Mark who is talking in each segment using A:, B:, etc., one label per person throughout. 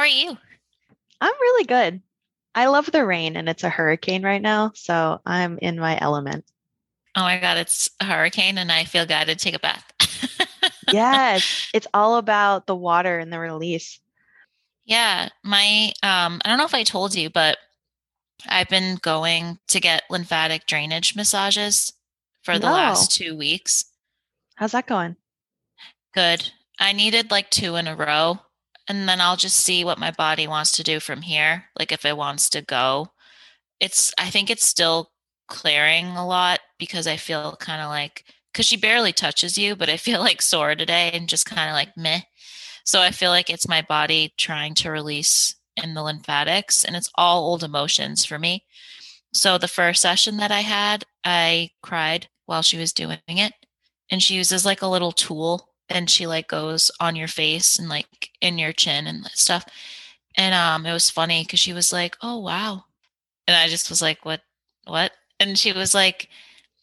A: are you?
B: I'm really good. I love the rain and it's a hurricane right now, so I'm in my element.
A: Oh my god, it's a hurricane and I feel guided to take a bath.
B: yes, it's all about the water and the release.
A: Yeah, my um I don't know if I told you, but I've been going to get lymphatic drainage massages for the
B: No.
A: last 2 weeks.
B: How's that going?
A: Good. I needed like 2 in a row and then I'll just see what my body wants to do from here, like if it wants to go. It's I think it's still clearing a lot because I feel kind of like cuz she barely touches you, but I feel like sore today and just kind of like meh. So I feel like it's my body trying to release in the lymphatics and it's all old emotions for me. So the first session that I had, I cried while she was doing it and she uses like a little tool and she like goes on your face and like in your chin and stuff. And um it was funny cuz she was like, "Oh wow." And I just was like, "What what?" And she was like,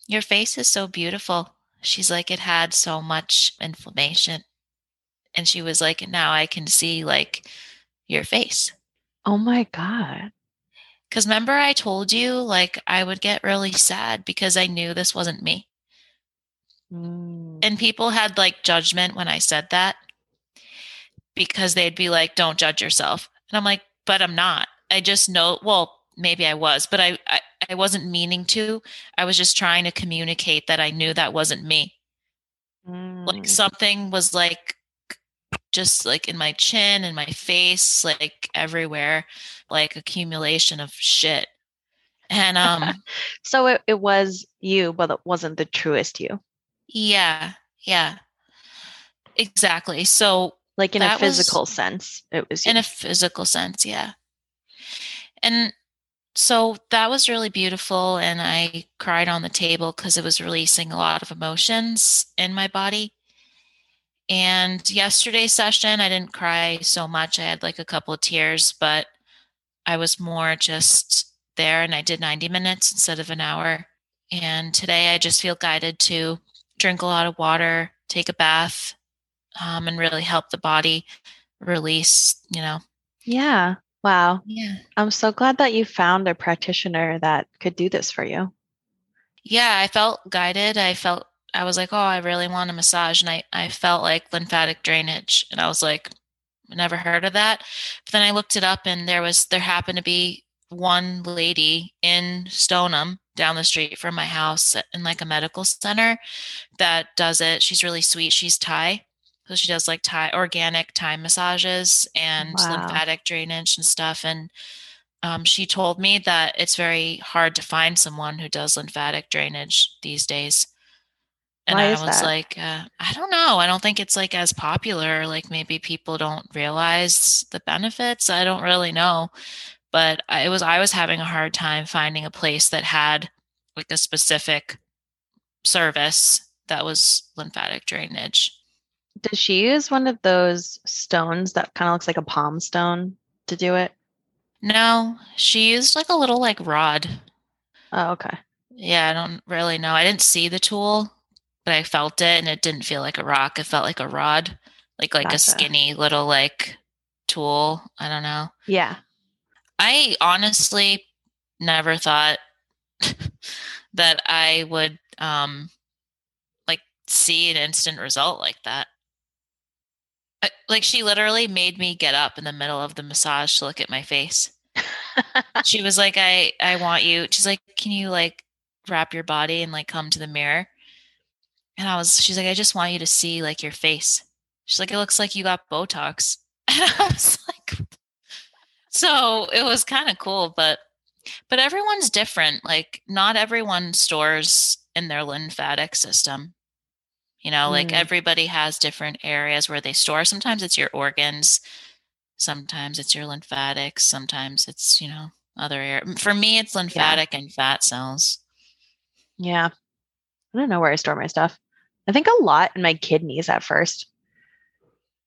A: "Your face is so beautiful." She's like, "It had so much inflammation." And she was like, "Now I can see like your face."
B: Oh my god.
A: Cuz remember I told you like I would get really sad because I knew this wasn't me.
B: Mm.
A: And people had like judgment when I said that because they'd be like, don't judge yourself. And I'm like, but I'm not. I just know, well, maybe I was, but I, I, I wasn't meaning to. I was just trying to communicate that I knew that wasn't me. Like
B: Mm.
A: something was like just like in my chin and my face, like everywhere, like accumulation of shit. And um
B: So it, it was you, but it wasn't the truest you.
A: yeah, yeah. Exactly. So
B: Like in a
A: That was-
B: physical sense, it was you.
A: in a physical sense yeah. And so that was really beautiful and i cried on the table because it was releasing a lot of emotions in my body. And yesterday's session i didn't cry so much. I had like a couple of tears but i was more just there and i did 90 minutes instead of an hour. And today i just feel guided to drink a lot of water take a bath um, and really help the body release you know.
B: Yeah. Wow.
A: yeah.
B: I'm so glad that you found a practitioner that could do this for you.
A: yeah i felt guided. I felt i was like oh i really want a massage and i, I felt like lymphatic drainage and i was like never heard of that. But then i looked it up and there was there happened to be one lady in stoneham down the street from my house in like a medical center that does it. She's really sweet. She's thai so she does like thai organic thai massages and
B: Wow.
A: lymphatic drainage and stuff and um, she told me that it's very hard to find someone who does lymphatic drainage these days. And I was
B: that?
A: like, uh, I don't know. I don't think it's like as popular. Like maybe people don't realize the benefits. I don't really know. But it was I was having a hard time finding a place that had like a specific service that was lymphatic drainage.
B: Does she use one of those stones that kind of looks like a palm stone to do it?
A: No, she used like a little like rod.
B: Oh, okay.
A: Yeah, I don't really know. I didn't see the tool, but I felt it and it didn't feel like a rock. It felt like a rod, like like
B: Gotcha.
A: a skinny little like tool. I don't know.
B: Yeah.
A: I honestly never thought that I would um like see an instant result like that. I, like she literally made me get up in the middle of the massage to look at my face. she was like i i want you she's like can you like wrap your body and like come to the mirror? And i was she's like i just want you to see like your face. She's like it looks like you got botox. And i was like so it was kind of cool but but everyone's different. Like not everyone stores in their lymphatic system you know like
B: Mm.
A: everybody has different areas where they store sometimes it's your organs sometimes it's your lymphatics sometimes it's you know other area for me it's lymphatic and fat cells
B: Yeah. I don't know where I store my stuff. I think a lot in my kidneys at first.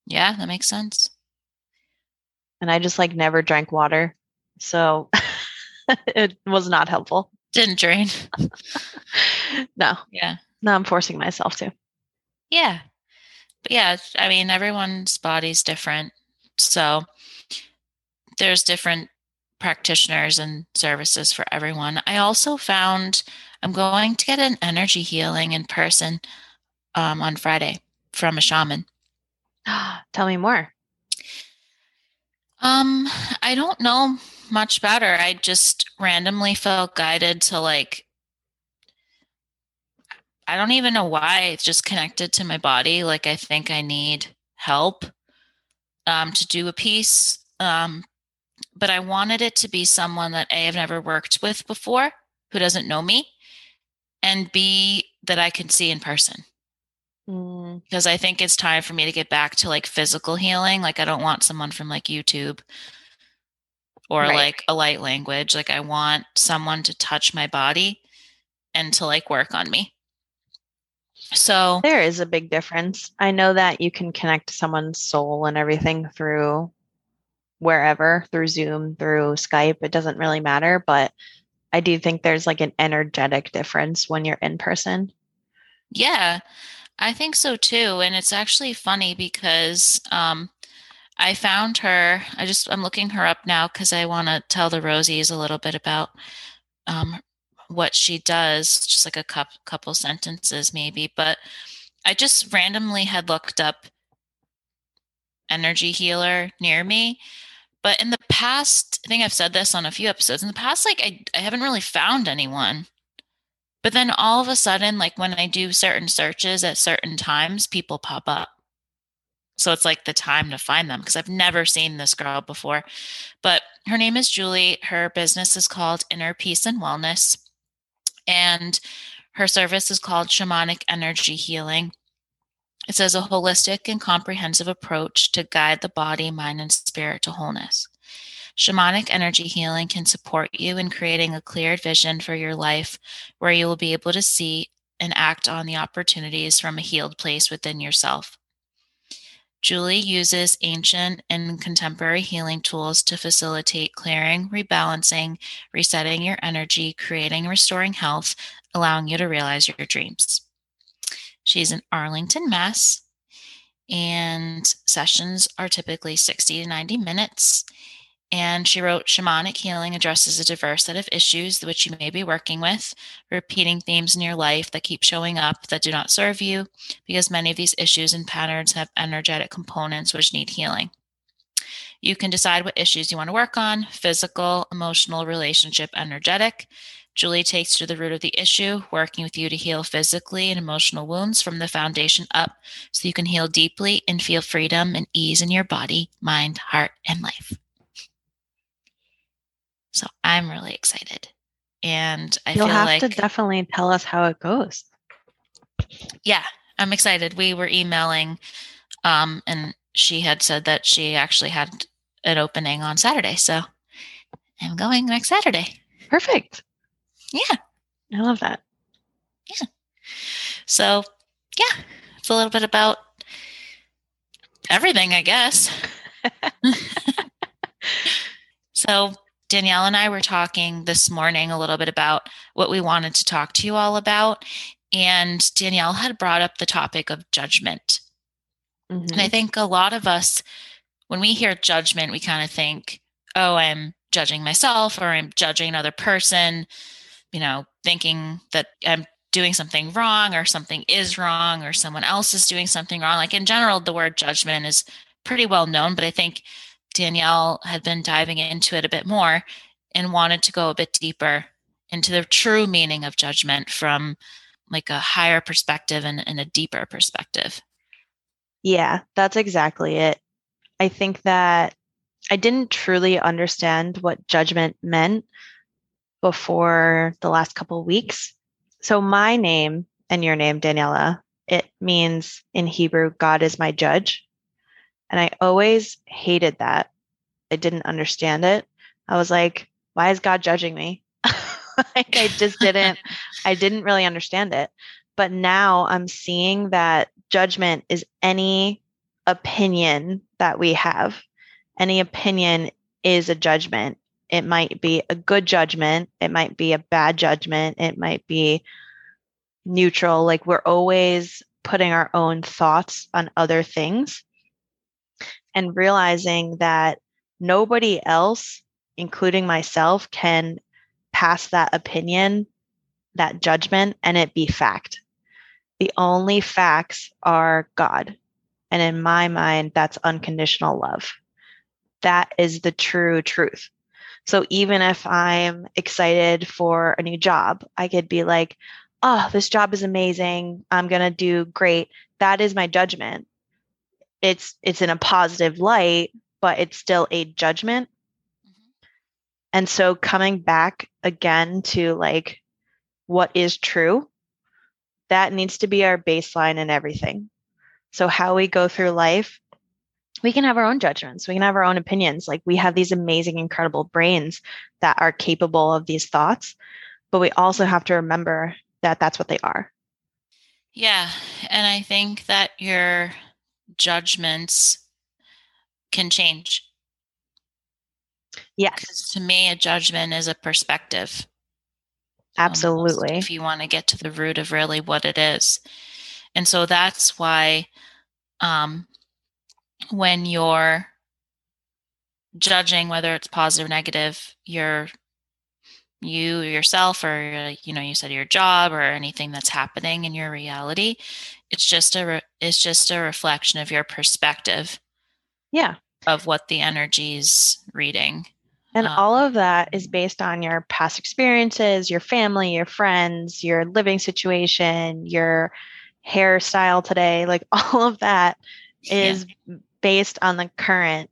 A: yeah that makes sense
B: And I just like never drank water. So it was not helpful.
A: didn't drain
B: No.
A: yeah
B: No, I'm forcing myself to.
A: Yeah but yeah i mean everyone's body's different So there's different practitioners and services for everyone. I also found I'm going to get an energy healing in person um, on Friday from a shaman.
B: Tell me more.
A: Um, I don't know much better. I just randomly felt guided to like I don't even know why. It's just connected to my body. Like I think I need help um, to do a piece. Um, but I wanted it to be someone that A, I've never worked with before, who doesn't know me, and B, that I can see in person.
B: Mm.
A: Because I think it's time for me to get back to like physical healing. Like I don't want someone from like YouTube or
B: Right.
A: like a light language. Like I want someone to touch my body and to like work on me. So
B: There is a big difference. I know that you can connect someone's soul and everything through wherever, through Zoom, through Skype. It doesn't really matter, but I do think there's like an energetic difference when you're in person.
A: Yeah, I think so too. And it's actually funny because um, I found her. I just I'm looking her up now because I want to tell the Rosies a little bit about um, what she does, just like a couple couple sentences maybe. But I just randomly had looked up energy healer near me. But in the past, I think I've said this on a few episodes. In the past, like I, I haven't really found anyone. But then all of a sudden, like when I do certain searches at certain times, people pop up. So it's like the time to find them because I've never seen this girl before. But her name is Julie. Her business is called Inner Peace and Wellness. And her service is called Shamanic Energy Healing. It says a holistic and comprehensive approach to guide the body, mind, and spirit to wholeness. Shamanic energy healing can support you in creating a cleared vision for your life where you will be able to see and act on the opportunities from a healed place within yourself. Julie uses ancient and contemporary healing tools to facilitate clearing, rebalancing, resetting your energy, creating restoring health, allowing you to realize your dreams. She's in Arlington, Mass. And sessions are typically 60 to 90 minutes. And she wrote Shamanic healing addresses a diverse set of issues which you may be working with, repeating themes in your life that keep showing up that do not serve you, because many of these issues and patterns have energetic components which need healing. You can decide what issues you want to work on physical, emotional, relationship, energetic. Julie takes to the root of the issue, working with you to heal physically and emotional wounds from the foundation up so you can heal deeply and feel freedom and ease in your body, mind, heart, and life. So I'm really excited. And I
B: You'll
A: feel
B: have
A: like
B: to definitely tell us how it goes.
A: yeah, I'm excited. We were emailing um and she had said that she actually had an opening on Saturday. So I'm going next Saturday.
B: Perfect.
A: Yeah.
B: I love that. Yeah.
A: So yeah, it's a little bit about everything, I guess. so Danielle and I were talking this morning a little bit about what we wanted to talk to you all about. And Danielle had brought up the topic of judgment.
B: Mhm.
A: And I think a lot of us, when we hear judgment, we kind of think, oh, I'm judging myself or I'm judging another person, you know, thinking that I'm doing something wrong or something is wrong or someone else is doing something wrong. Like in general, the word judgment is pretty well known, but I think Danielle had been diving into it a bit more and wanted to go a bit deeper into the true meaning of judgment from like a higher perspective and, and a deeper perspective.
B: Yeah, that's exactly it. I think that I didn't truly understand what judgment meant before the last couple weeks. So my name and your name, Daniela, it means in Hebrew, God is my judge. And I always hated that. I didn't understand it. I was like, why is God judging me? like I just didn't I didn't really understand it. But now I'm seeing that judgment is any opinion that we have. Any opinion is a judgment. It might be a good judgment, it might be a bad judgment, it might be neutral. Like we're always putting our own thoughts on other things. And realizing that nobody else, including myself, can pass that opinion, that judgment, and it be fact. The only facts are God. And in my mind, that's unconditional love. That is the true truth. So even if I'm excited for a new job, I could be like, oh, this job is amazing. I'm going to do great. That is my judgment. It's it's in a positive light, but it's still a judgment. Mm-hmm. And so coming back again to like what is true, that needs to be our baseline in everything. So how we go through life, we can have our own judgments, we can have our own opinions. Like we have these amazing, incredible brains that are capable of these thoughts, but we also have to remember that that's what they are.
A: Yeah. And I think that your judgments can change.
B: Yes.
A: Because to me, a judgment is a perspective.
B: Absolutely. Almost,
A: if you want to get to the root of really what it is. And so that's why um, when you're judging whether it's positive or negative, you're you yourself or you know you said your job or anything that's happening in your reality it's just a re- it's just a reflection of your perspective
B: yeah.
A: of what the energy's reading.
B: And um, all of that is based on your past experiences your family your friends your living situation your hairstyle today like all of that is yeah. based on the current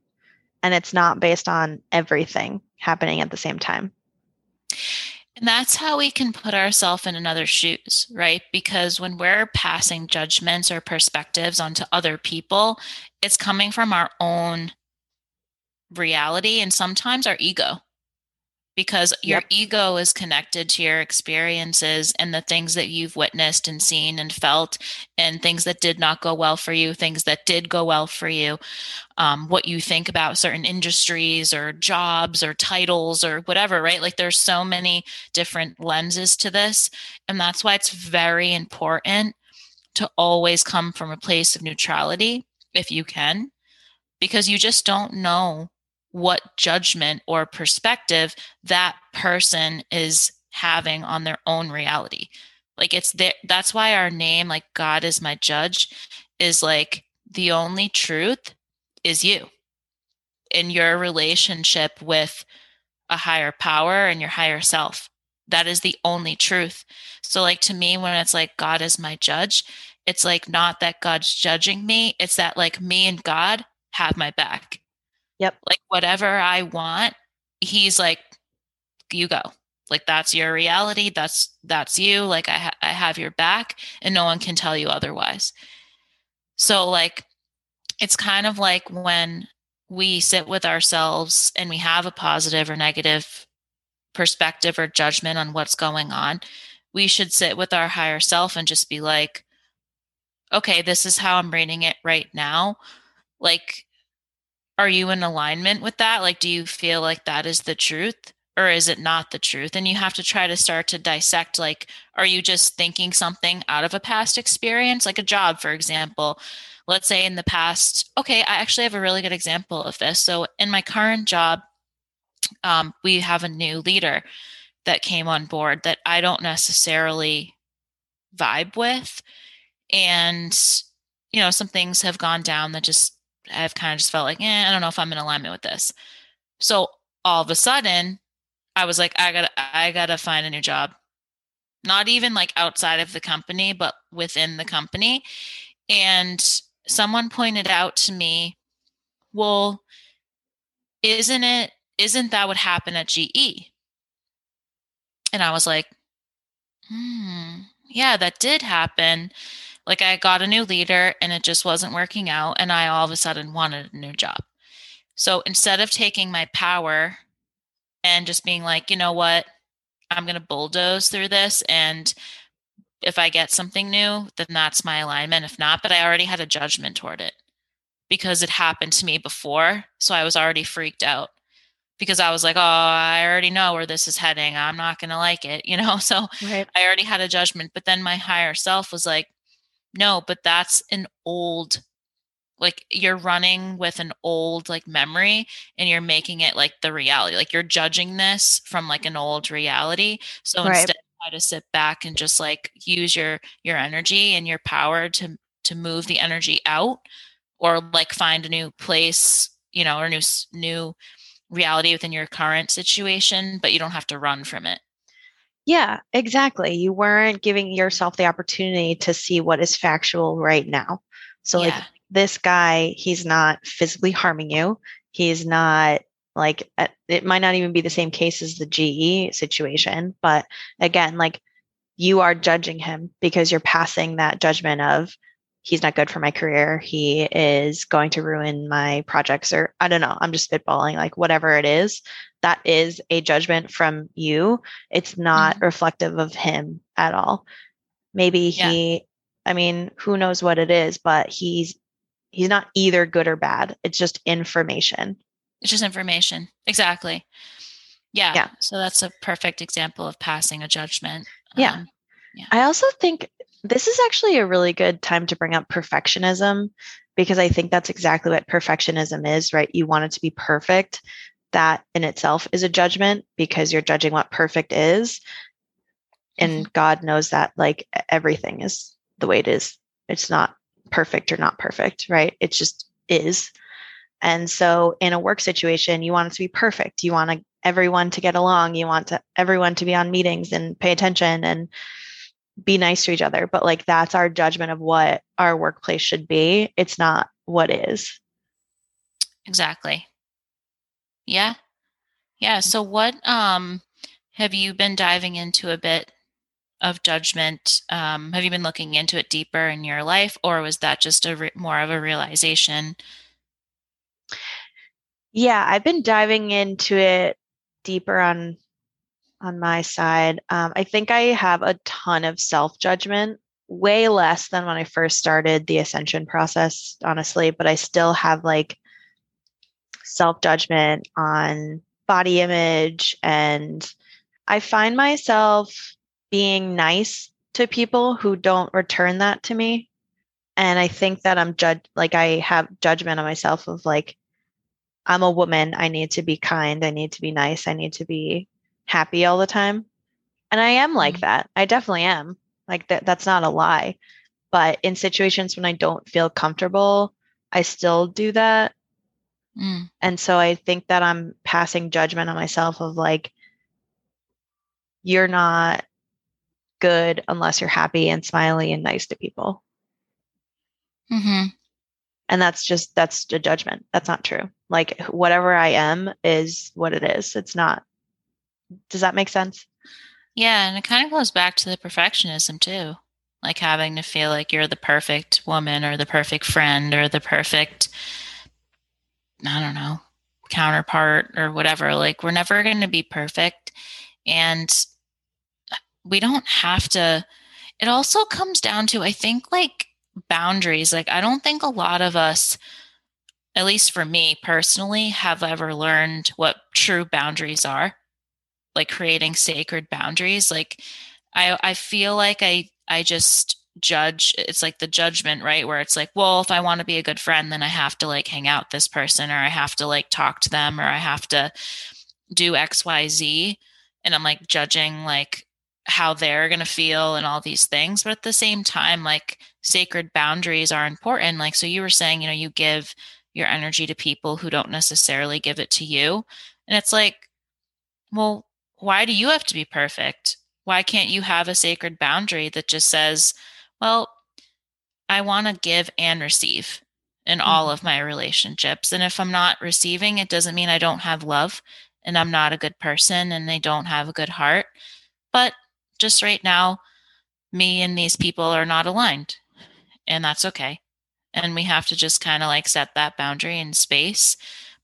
B: and it's not based on everything happening at the same time
A: and that's how we can put ourselves in another's shoes, right? Because when we're passing judgments or perspectives onto other people, it's coming from our own reality and sometimes our ego because your yep. ego is connected to your experiences and the things that you've witnessed and seen and felt and things that did not go well for you things that did go well for you um, what you think about certain industries or jobs or titles or whatever right like there's so many different lenses to this and that's why it's very important to always come from a place of neutrality if you can because you just don't know what judgment or perspective that person is having on their own reality. Like it's there that's why our name like God is my judge is like the only truth is you in your relationship with a higher power and your higher self. That is the only truth. So like to me when it's like God is my judge, it's like not that God's judging me, it's that like me and God have my back
B: Yep.
A: Like whatever I want, he's like, you go. Like that's your reality. That's that's you. Like I ha- I have your back, and no one can tell you otherwise. So like, it's kind of like when we sit with ourselves and we have a positive or negative perspective or judgment on what's going on, we should sit with our higher self and just be like, okay, this is how I'm reading it right now. Like, are you in alignment with that? Like, do you feel like that is the truth? Or is it not the truth? And you have to try to start to dissect like, are you just thinking something out of a past experience, like a job, for example? Let's say in the past, okay, I actually have a really good example of this. So in my current job, um, we have a new leader that came on board that I don't necessarily vibe with. And, you know, some things have gone down that just I've kind of just felt like, eh, I don't know if I'm in alignment with this. So all of a sudden, I was like, I gotta, I gotta find a new job. Not even like outside of the company, but within the company. And someone pointed out to me, well, isn't it, isn't that what happened at GE? And I was like, hmm, yeah, that did happen. Like I got a new leader and it just wasn't working out. And I all of a sudden wanted a new job. So instead of taking my power and just being like, you know what, I'm going to bulldoze through this. And if I get something new, then that's my alignment. If not, but I already had a judgment toward it because it happened to me before. So I was already freaked out because I was like, oh, I already know where this is heading. I'm not going to like it, you know? So right. I already had a judgment. But then my higher self was like, no, but that's an old like you're running with an old like memory and you're making it like the reality like you're judging this from like an old reality so
B: Right.
A: instead try to sit back and just like use your your energy and your power to to move the energy out or like find a new place you know or new new reality within your current situation but you don't have to run from it
B: Yeah, exactly. You weren't giving yourself the opportunity to see what is factual right now. So, like, this guy, he's not physically harming you. He's not like, uh, it might not even be the same case as the GE situation. But again, like, you are judging him because you're passing that judgment of, he's not good for my career. He is going to ruin my projects, or I don't know. I'm just spitballing, like, whatever it is. That is a judgment from you it's not reflective of him at all. Maybe
A: Yeah.
B: he, I mean, who knows what it is, but he's he's not either good or bad. It's just information.
A: it's just information exactly yeah
B: Yeah.
A: so that's a perfect example of passing a judgment
B: Yeah.
A: Um,
B: I also think this is actually a really good time to bring up perfectionism because I think that's exactly what perfectionism is, right? You want it to be perfect. That in itself is a judgment because you're judging what perfect is. And mm-hmm. God knows that like everything is the way it is. It's not perfect or not perfect, right? It just is. And so in a work situation, you want it to be perfect. You want to, everyone to get along. You want to, everyone to be on meetings and pay attention and be nice to each other. But like that's our judgment of what our workplace should be. It's not what is.
A: Exactly. Yeah. Yeah. So what um have you been diving into a bit of judgment? Um, have you been looking into it deeper in your life, or was that just a re- more of a realization?
B: Yeah, I've been diving into it deeper on on my side. Um, I think I have a ton of self judgment, way less than when I first started the ascension process, honestly. But I still have like self judgment on body image, and I find myself being nice to people who don't return that to me. And I think that I'm judged, like I have judgment on myself of like, I'm a woman. I need to be kind. I need to be nice. I need to be happy all the time. And I am like
A: Mhm.
B: that. I definitely am. Like that that's not a lie. But in situations when I don't feel comfortable, I still do that.
A: Mm,
B: And so I think that I'm passing judgment on myself of like you're not good unless you're happy and smiley and nice to people.
A: hmm
B: And that's just that's a judgment. That's not true. Like whatever I am is what it is. It's not. Does that make sense?
A: Yeah, and it kind of goes back to the perfectionism too. Like having to feel like you're the perfect woman or the perfect friend or the perfect, I don't know, counterpart or whatever. Like we're never going to be perfect. And we don't have to. It also comes down to, I think, like boundaries. Like, I don't think a lot of us, at least for me personally, have ever learned what true boundaries are like creating sacred boundaries like i i feel like i i just judge it's like the judgment right? Where it's like well if i want to be a good friend then i have to like hang out with this person or i have to like talk to them or i have to do xyz and i'm like judging like how they're going to feel and all these things. But at the same time like sacred boundaries are important. Like so you were saying you know you give your energy to people who don't necessarily give it to you. And it's like well why do you have to be perfect? Why can't you have a sacred boundary that just says, well, I want to give and receive in all
B: Mhm.
A: of my relationships. And if I'm not receiving, it doesn't mean I don't have love and I'm not a good person and they don't have a good heart. But just right now, me and these people are not aligned. And that's okay. And we have to just kind of like set that boundary in space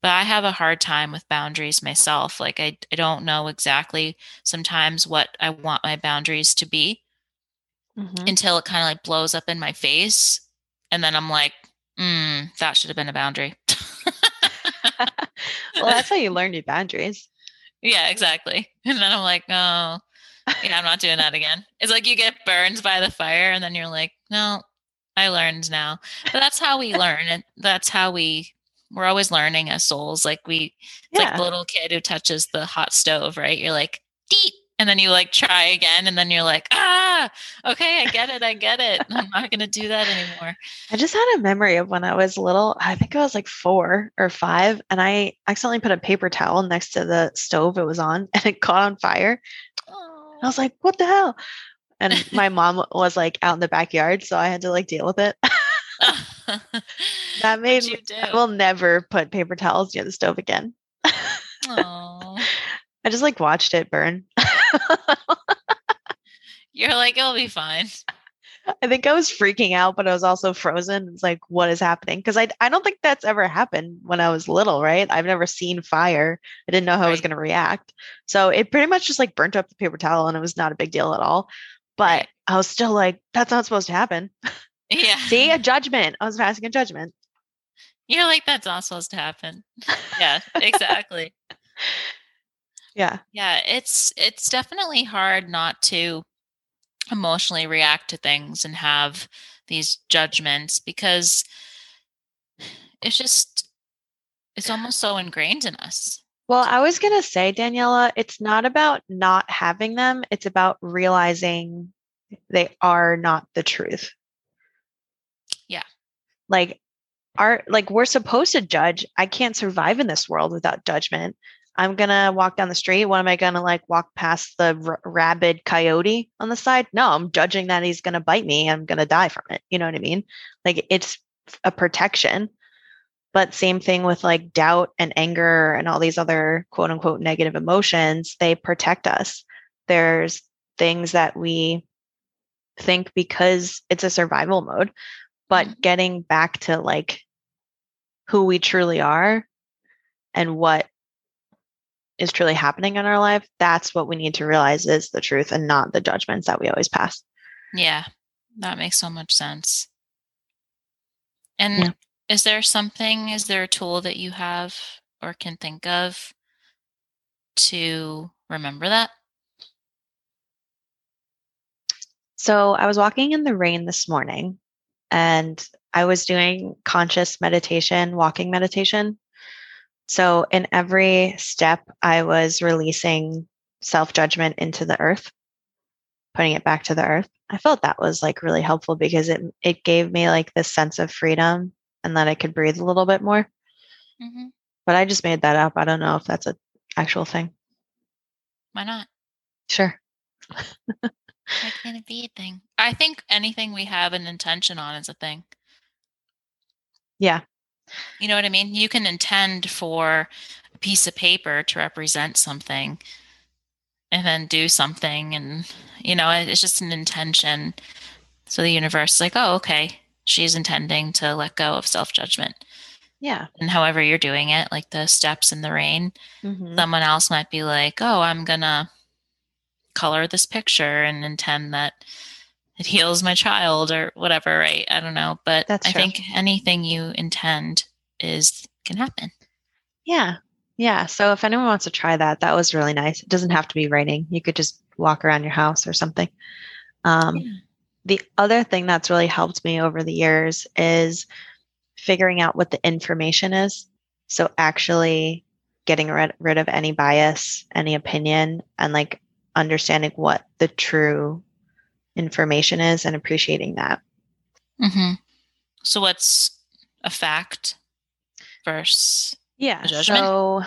A: but I have a hard time with boundaries myself. Like I, I don't know exactly sometimes what I want my boundaries to be
B: Mhm.
A: until it kind of like blows up in my face. And then I'm like, mm, that should have been a boundary.
B: well, that's how you learn your boundaries.
A: yeah, exactly. And then I'm like, oh, yeah, I'm not doing that again. It's like you get burned by the fire and then you're like, no, I learned now. But that's how we learn. And that's how we we're always learning as souls. Like we it's yeah. like the little kid who touches the hot stove, right? You're like, deep and then you like try again and then you're like ah okay i get it i get it i'm not going to do that anymore
B: i just had a memory of when i was little i think i was like four or five and i accidentally put a paper towel next to the stove it was on and it caught on fire oh. i was like what the hell and my mom was like out in the backyard so i had to like deal with it that made me i will never put paper towels near the stove again I just like watched it burn.
A: You're like, it'll be fine.
B: I think I was freaking out, but I was also frozen. It's like, what is happening? Because I I don't think that's ever happened when I was little, right? I've never seen fire. I didn't know how right. I was going to react. So it pretty much just like burnt up the paper towel, and it was not a big deal at all. But I was still like, that's not supposed to happen.
A: Yeah.
B: See, a judgment. I was passing a judgment.
A: You're like, that's not supposed to happen. Yeah, exactly.
B: Yeah.
A: Yeah, it's it's definitely hard not to emotionally react to things and have these judgments because it's just it's almost so ingrained in us.
B: Well, I was going to say Daniela, it's not about not having them, it's about realizing they are not the truth.
A: Yeah.
B: Like our like we're supposed to judge. I can't survive in this world without judgment. I'm gonna walk down the street. What am I gonna like walk past the r- rabid coyote on the side? No, I'm judging that he's gonna bite me. I'm gonna die from it. You know what I mean? Like it's a protection. But same thing with like doubt and anger and all these other quote unquote negative emotions. They protect us. There's things that we think because it's a survival mode, but mm-hmm. getting back to like who we truly are and what is truly happening in our life, that's what we need to realize is the truth and not the judgments that we always pass.
A: Yeah, that makes so much sense. And yeah. is there something, is there a tool that you have or can think of to remember that?
B: So I was walking in the rain this morning and I was doing conscious meditation, walking meditation. So in every step, I was releasing self judgment into the earth, putting it back to the earth. I felt that was like really helpful because it it gave me like this sense of freedom and that I could breathe a little bit more. Mm-hmm. But I just made that up. I don't know if that's an actual thing.
A: Why not?
B: Sure.
A: Why can't it be a thing? I think anything we have an intention on is a thing.
B: Yeah.
A: You know what I mean? You can intend for a piece of paper to represent something and then do something. And, you know, it's just an intention. So the universe is like, oh, okay, she's intending to let go of self judgment.
B: Yeah.
A: And however you're doing it, like the steps in the rain, mm-hmm. someone else might be like, oh, I'm going to color this picture and intend that it heals my child or whatever, right? I don't know. But That's I true. think anything you intend is can happen.
B: Yeah. Yeah. So if anyone wants to try that, that was really nice. It doesn't have to be raining. You could just walk around your house or something. Um, yeah. The other thing that's really helped me over the years is figuring out what the information is. So actually getting rid, rid of any bias, any opinion, and like understanding what the true information is and appreciating that.
A: Mm-hmm. So, what's a fact versus
B: yeah? So,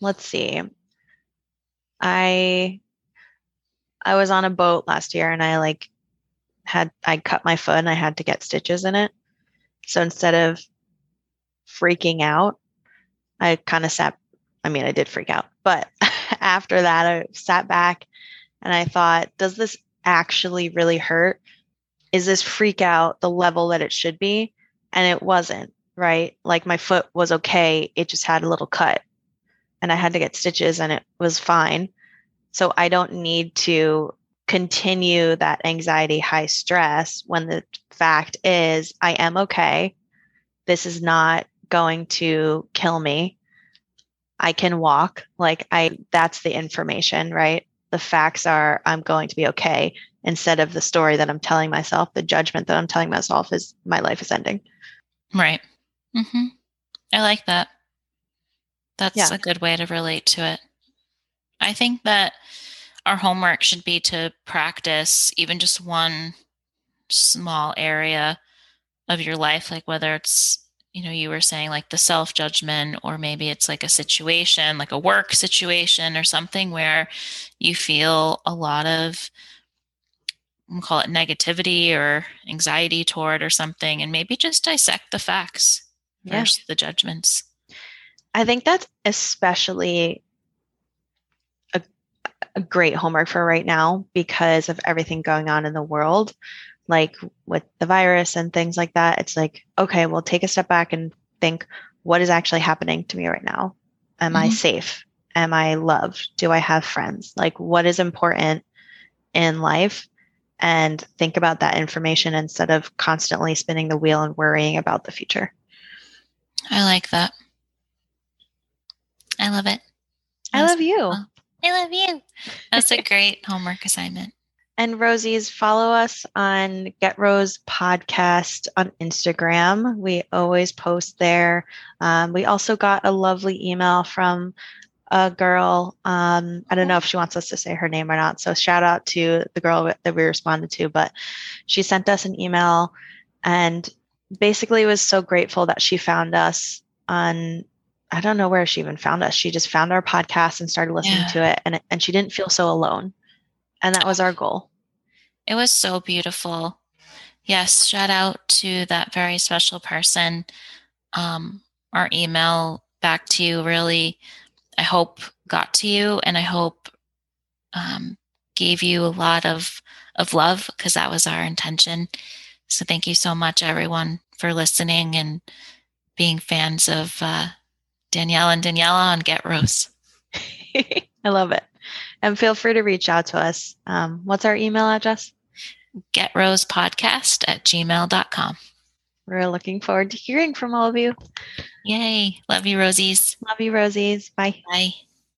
B: let's see. I I was on a boat last year and I like had I cut my foot and I had to get stitches in it. So instead of freaking out, I kind of sat I mean, I did freak out, but after that I sat back and I thought, does this actually really hurt? Is this freak out the level that it should be? And it wasn't, right? Like my foot was okay. It just had a little cut and I had to get stitches and it was fine. So I don't need to continue that anxiety, high stress when the fact is I am okay. This is not going to kill me. I can walk. Like I that's the information, right? the facts are I'm going to be okay instead of the story that I'm telling myself, the judgment that I'm telling myself is my life is ending.
A: Right. Mm-hmm. I like that. That's yeah. a good way to relate to it. I think that our homework should be to practice even just one small area of your life, like whether it's, you know, you were saying like the self judgment, or maybe it's like a situation, like a work situation or something where you feel a lot of, we'll call it negativity or anxiety toward or something, and maybe just dissect the facts yeah. versus the judgments.
B: I think that's especially a, a great homework for right now because of everything going on in the world, like with the virus and things like that. It's like, okay, we'll take a step back and think, what is actually happening to me right now? Am mm-hmm. I safe? Am I loved? Do I have friends? Like, what is important in life? And think about that information instead of constantly spinning the wheel and worrying about the future.
A: I like that. I love it.
B: I love you.
A: I love you. That's a great homework assignment.
B: And Rosie's, follow us on Get Rose Podcast on Instagram. We always post there. Um, we also got a lovely email from a girl. Um, I don't know if she wants us to say her name or not. So shout out to the girl that we responded to, but she sent us an email and basically was so grateful that she found us on I don't know where she even found us. She just found our podcast and started listening yeah. to it and and she didn't feel so alone. And that was our goal.
A: It was so beautiful. Yes, shout out to that very special person. Um, our email back to you really I hope got to you and I hope um, gave you a lot of of love because that was our intention. So thank you so much, everyone, for listening and being fans of uh, Danielle and Daniela on Get Rose.
B: I love it. And feel free to reach out to us. Um, what's our email address?
A: GetRosePodcast at gmail.com.
B: We're looking forward to hearing from all of you.
A: Yay. Love you, Rosies.
B: Love you, Rosies. Bye.
A: Bye.